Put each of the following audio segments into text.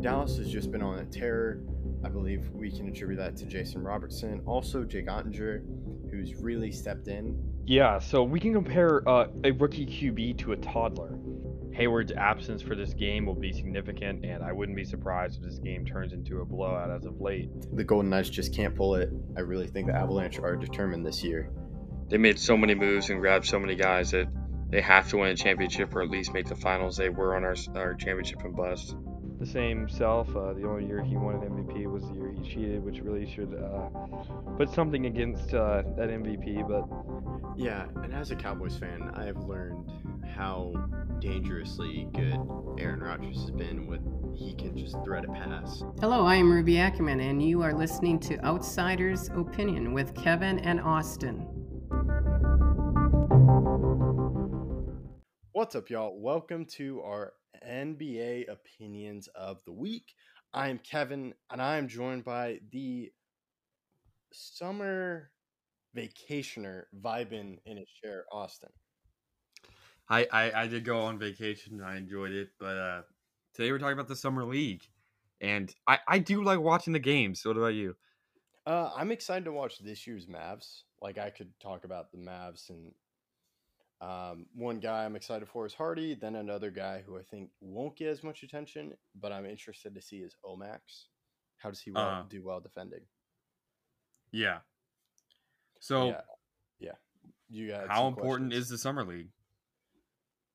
Dallas has just been on a tear. I believe we can attribute that to Jason Robertson. Also, Jake Oettinger, who's really stepped in. Yeah, so we can compare uh, a rookie QB to a toddler. Hayward's absence for this game will be significant, and I wouldn't be surprised if this game turns into a blowout as of late. The Golden Knights just can't pull it. I really think the Avalanche are determined this year. They made so many moves and grabbed so many guys that they have to win a championship or at least make the finals. They were on our, our championship and bust. The same self, uh, the only year he won an MVP was the year he cheated, which really should uh, put something against uh, that MVP. But yeah, and as a Cowboys fan, I have learned how dangerously good Aaron Rodgers has been with he can just thread a pass. Hello, I am Ruby Ackerman, and you are listening to Outsiders Opinion with Kevin and Austin. What's up, y'all? Welcome to our NBA opinions of the week. I am Kevin, and I am joined by the summer vacationer vibing in his chair, Austin. I, I, I did go on vacation. I enjoyed it, but uh, today we're talking about the summer league, and I, I do like watching the games. So what about you? Uh, I'm excited to watch this year's Mavs. Like I could talk about the Mavs and um, one guy I'm excited for is Hardy. Then another guy who I think won't get as much attention, but I'm interested to see is Omax. How does he well, uh, do well defending? Yeah. So, yeah, yeah. you got how important questions. is the summer league?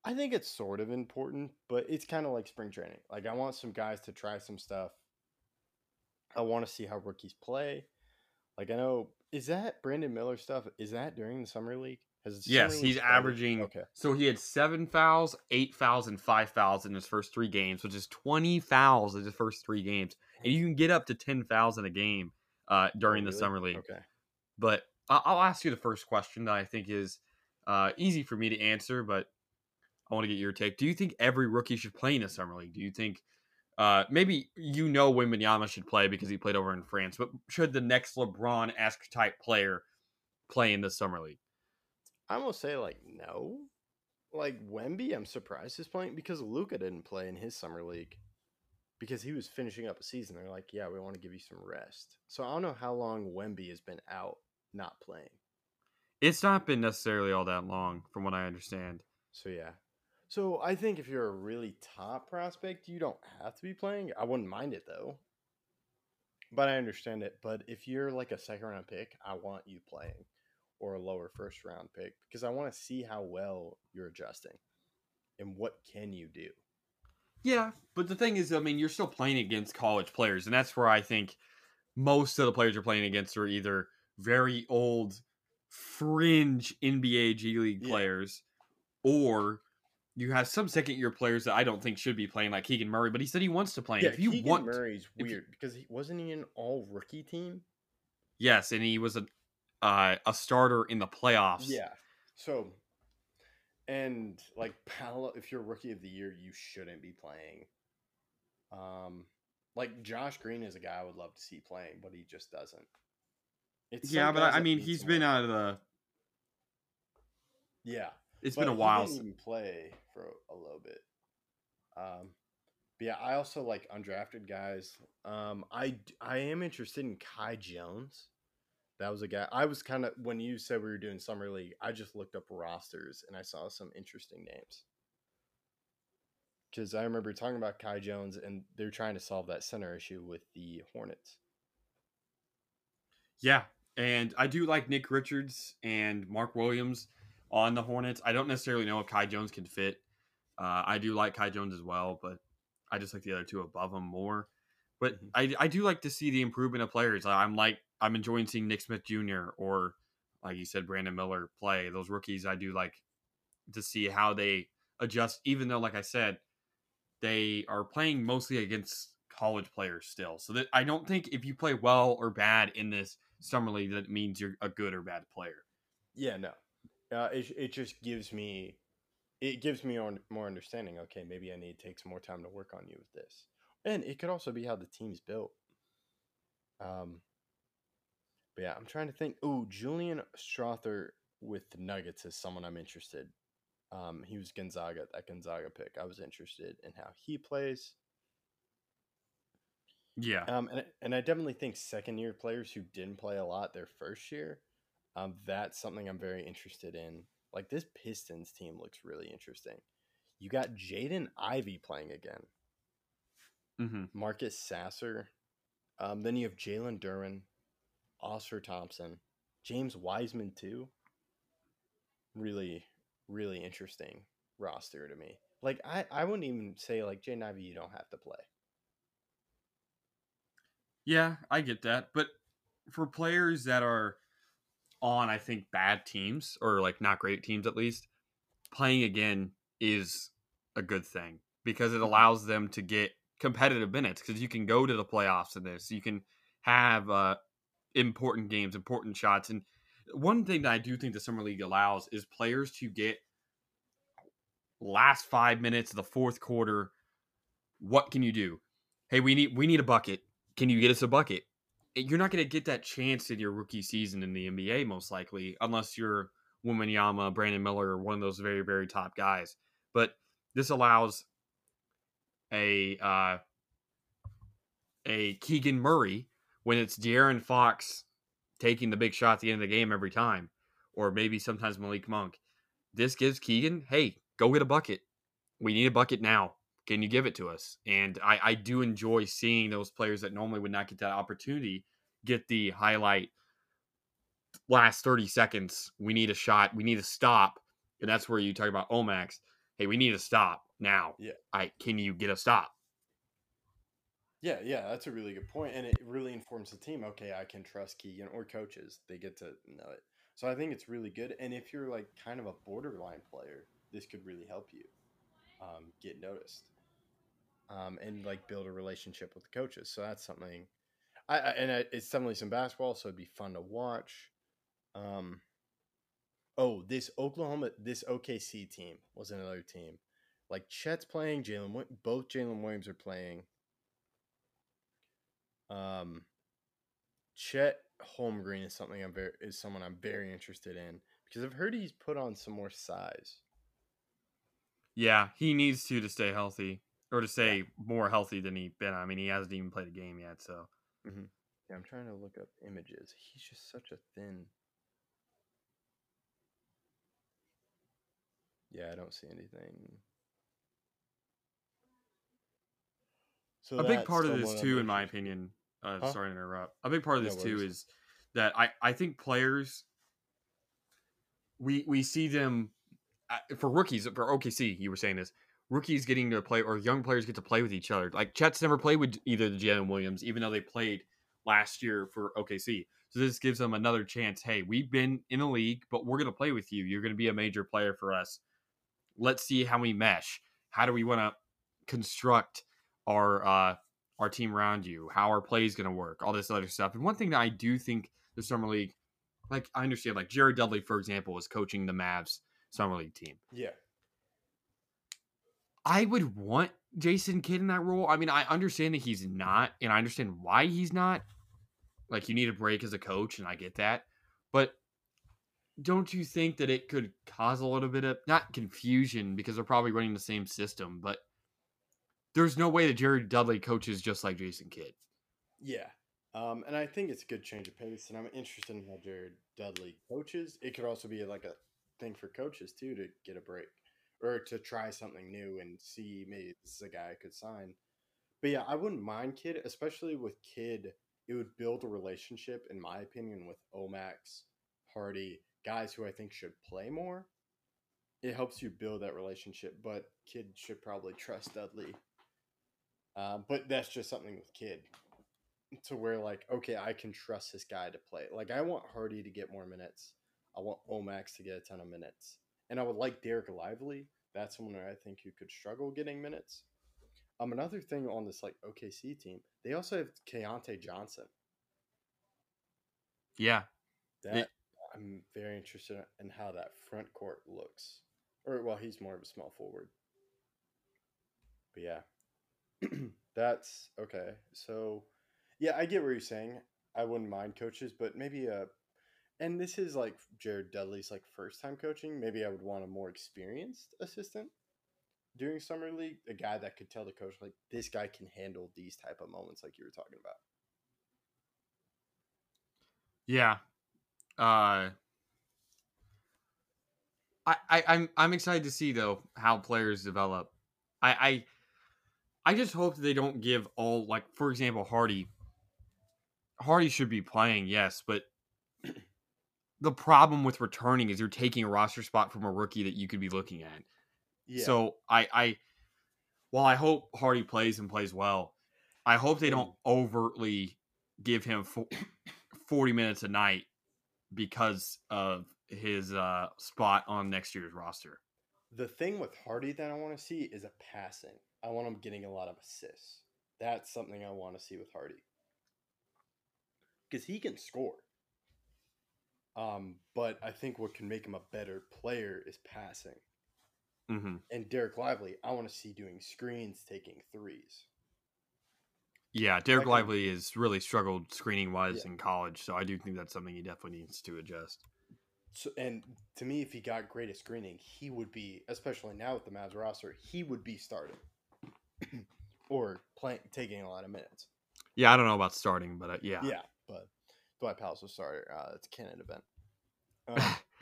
I think it's sort of important, but it's kind of like spring training. Like I want some guys to try some stuff. I want to see how rookies play. Like I know, is that Brandon Miller stuff? Is that during the summer league? Yes, he's started? averaging. Okay. So he had seven fouls, eight fouls, and five fouls in his first three games, which is 20 fouls in his first three games. And you can get up to 10 fouls in a game uh, during oh, really? the summer league. Okay. But I'll ask you the first question that I think is uh, easy for me to answer, but I want to get your take. Do you think every rookie should play in a summer league? Do you think uh, maybe you know when Wembanyama should play because he played over in France, but should the next LeBron esque type player play in the summer league? I'm gonna say like no. Like Wemby, I'm surprised he's playing because Luka didn't play in his summer league because he was finishing up a season. They're like, yeah, we want to give you some rest. So I don't know how long Wemby has been out not playing. It's not been necessarily all that long, from what I understand. So yeah. So I think if you're a really top prospect, you don't have to be playing. I wouldn't mind it though. But I understand it. But if you're like a second round pick, I want you playing or a lower first round pick because I want to see how well you're adjusting and what can you do. Yeah, but the thing is, I mean, you're still playing against college players, and that's where I think most of the players you're playing against are either very old, fringe NBA G League yeah. players, or you have some second year players that I don't think should be playing, like Keegan Murray. But he said he wants to play. Yeah, if you Keegan want, Murray's weird you, because he wasn't he an all rookie team. Yes, and he was a uh, a starter in the playoffs. Yeah. So, and like Paolo, if you're rookie of the year, you shouldn't be playing. Um, like Josh Green is a guy I would love to see playing, but he just doesn't. It's yeah, but I mean, he's been out of the. Yeah, it's been a while. He didn't play for a little bit. Um, but yeah, I also like undrafted guys. Um, I I am interested in Kai Jones. That was a guy I was kind of when you said we were doing summer league, I just looked up rosters and I saw some interesting names. Because I remember talking about Kai Jones and they're trying to solve that center issue with the Hornets. Yeah, and I do like Nick Richards and Mark Williams on the Hornets. I don't necessarily know if Kai Jones can fit. Uh, I do like Kai Jones as well, but I just like the other two above him more. But mm-hmm. I, I do like to see the improvement of players. I'm like I'm enjoying seeing Nick Smith Jr. or like you said, Brandon Miller play. Those rookies I do like to see how they adjust, even though, like I said, they are playing mostly against college players still. So that I don't think if you play well or bad in this summer league, that means you're a good or bad player. Yeah, no. Uh, it, it just gives me it gives me more understanding. Okay, maybe I need to take some more time to work on you with this, and it could also be how the team's built. Um, but yeah, I'm trying to think. Oh, Julian Strawther with the Nuggets is someone I'm interested. Um, he was Gonzaga, that Gonzaga pick. I was interested in how he plays. Yeah. Um, and and I definitely think second year players who didn't play a lot their first year, um, that's something I'm very interested in. Like this Pistons team looks really interesting. You got Jaden Ivey playing again, Mm-hmm. Marcus Sasser. Um, then you have Jalen Duren, Ausar Thompson, James Wiseman too. Really, really interesting roster to me. Like I, I wouldn't even say like Jaden Ivey you don't have to play. Yeah, I get that. But for players that are on, I think, bad teams or like not great teams at least, playing again is a good thing because it allows them to get competitive minutes because you can go to the playoffs in this. You can have uh, important games, important shots. And one thing that I do think the Summer League allows is players to get last five minutes of the fourth quarter. What can you do? Hey, we need we need a bucket. Can you get us a bucket? You're not going to get that chance in your rookie season in the NBA, most likely, unless you're Wembanyama, Brandon Miller, or one of those very, very top guys. But this allows a uh, a Keegan Murray when it's De'Aaron Fox taking the big shot at the end of the game every time, or maybe sometimes Malik Monk. This gives Keegan, hey, go get a bucket. We need a bucket now. Can you give it to us? And I, I do enjoy seeing those players that normally would not get that opportunity get the highlight last 30 seconds. We need a shot. We need a stop. And that's where you talk about Omax. Hey, we need a stop now. Yeah. I can you get a stop? Yeah, yeah, that's a really good point, and it really informs the team. Okay, I can trust Keegan or coaches; they get to know it. So I think it's really good. And if you're like kind of a borderline player, this could really help you um, get noticed um, and like build a relationship with the coaches. So that's something. I, I and I, it's definitely some basketball, so it'd be fun to watch. Um, oh, this Oklahoma, this OKC team was another team. Like Chet's playing, Jalen, both Jalen Williams are playing. Um, Chet Holmgren is something I'm very is someone I'm very interested in because I've heard he's put on some more size. Yeah, he needs to to stay healthy or to stay more healthy than he been. I mean, he hasn't even played a game yet, so Yeah, I'm trying to look up images. He's just such a thin. Yeah, I don't see anything. So a big part of this too, in my opinion. Uh, Huh? Sorry to interrupt. A big part of No this too is that I I think players we we see them uh, for rookies for OKC. You were saying this rookies getting to play or young players get to play with each other. Like Chet's never played with either the Jalen Williams, even though they played last year for OKC. So this gives them another chance. Hey, we've been in a league, but we're going to play with you. You're going to be a major player for us. Let's see how we mesh. How do we want to construct our uh, our team around you? How our play is going to work? All this other stuff. And one thing that I do think the summer league, like I understand, like Jared Dudley, for example, was coaching the Mavs summer league team. Yeah, I would want Jason Kidd in that role. I mean, I understand that he's not, and I understand why he's not. Like, you need a break as a coach, and I get that. But don't you think that it could cause a little bit of not confusion because they're probably running the same system, but there's no way that Jared Dudley coaches just like Jason Kidd. yeah. Um, and I think it's a good change of pace, and I'm interested in how Jared Dudley coaches. It could also be like a thing for coaches too to get a break or to try something new and see maybe this is a guy I could sign. But yeah, I wouldn't mind Kidd, especially with Kidd. It would build a relationship, in my opinion, with Omax, Hardy, guys who I think should play more. It helps you build that relationship, but Kidd should probably trust Dudley. Uh, but that's just something with Kidd to where like okay i can trust this guy to play. Like i want hardy to get more minutes. I want omax to get a ton of minutes. And i would like derek lively. That's someone i think who could struggle getting minutes. Um another thing on this like okc team they also have Keyontae johnson. Yeah. that It- i'm very interested in how that front court looks. Or well he's more of a small forward. But yeah that's okay so yeah i get what you're saying i wouldn't mind coaches but maybe a and this is like jared dudley's like first time coaching maybe i would want a more experienced assistant during summer league, a guy that could tell the coach like this guy can handle these type of moments, like you were talking about. Yeah. Uh I, I I'm I'm excited to see though how players develop. I I I just hope they don't give all like for example Hardy. Hardy should be playing, yes, but the problem with returning is you're taking a roster spot from a rookie that you could be looking at. Yeah. So I I while I hope Hardy plays and plays well, I hope they don't overtly give him 40 minutes a night because of his uh, spot on next year's roster. The thing with Hardy that I want to see is a passing. I want him getting a lot of assists. That's something I want to see with Hardy. Because he can score. Um, but I think what can make him a better player is passing. Mm-hmm. And Derek Lively, I want to see doing screens, taking threes. Yeah, Derek Lively has really struggled screening wise Yeah. in college, so I do think that's something he definitely needs to adjust. So, and to me, if he got great at screening, he would be, especially now with the Mavs roster, he would be starting or playing, taking a lot of minutes. Yeah, I don't know about starting, but uh, yeah. Yeah, but Dwight Powell's a starter. Uh, it's a Canon event.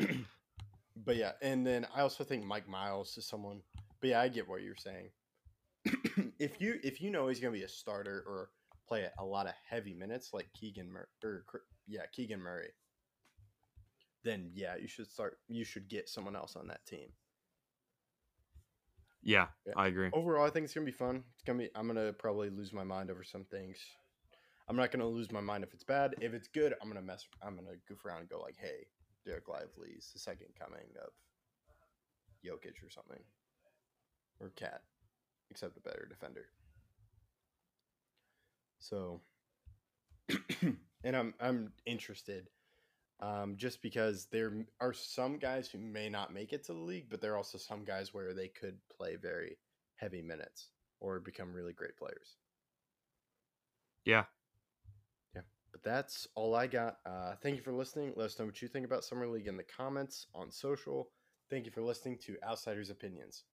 Um, but yeah, and then I also think Mike Miles is someone. But yeah, I get what you're saying. if you if you know he's gonna be a starter or play a lot of heavy minutes like Keegan Mur- or yeah Keegan Murray, then yeah you should start. You should get someone else on that team. yeah, Yeah. I agree. Overall, I think it's gonna be fun. It's gonna be. I'm gonna probably lose my mind over some things. I'm not gonna lose my mind if it's bad. If it's good, I'm gonna mess. I'm gonna goof around and go like, "Hey, Derek Lively's the second coming of Jokic or something, or KAT, except a better defender." So, and I'm I'm interested, um, just because there are some guys who may not make it to the league, but there are also some guys where they could play very heavy minutes or become really great players. Yeah. Yeah. But that's all I got. Uh, thank you for listening. Let us know what you think about Summer League in the comments on social. Thank you for listening to Outsiders Opinions.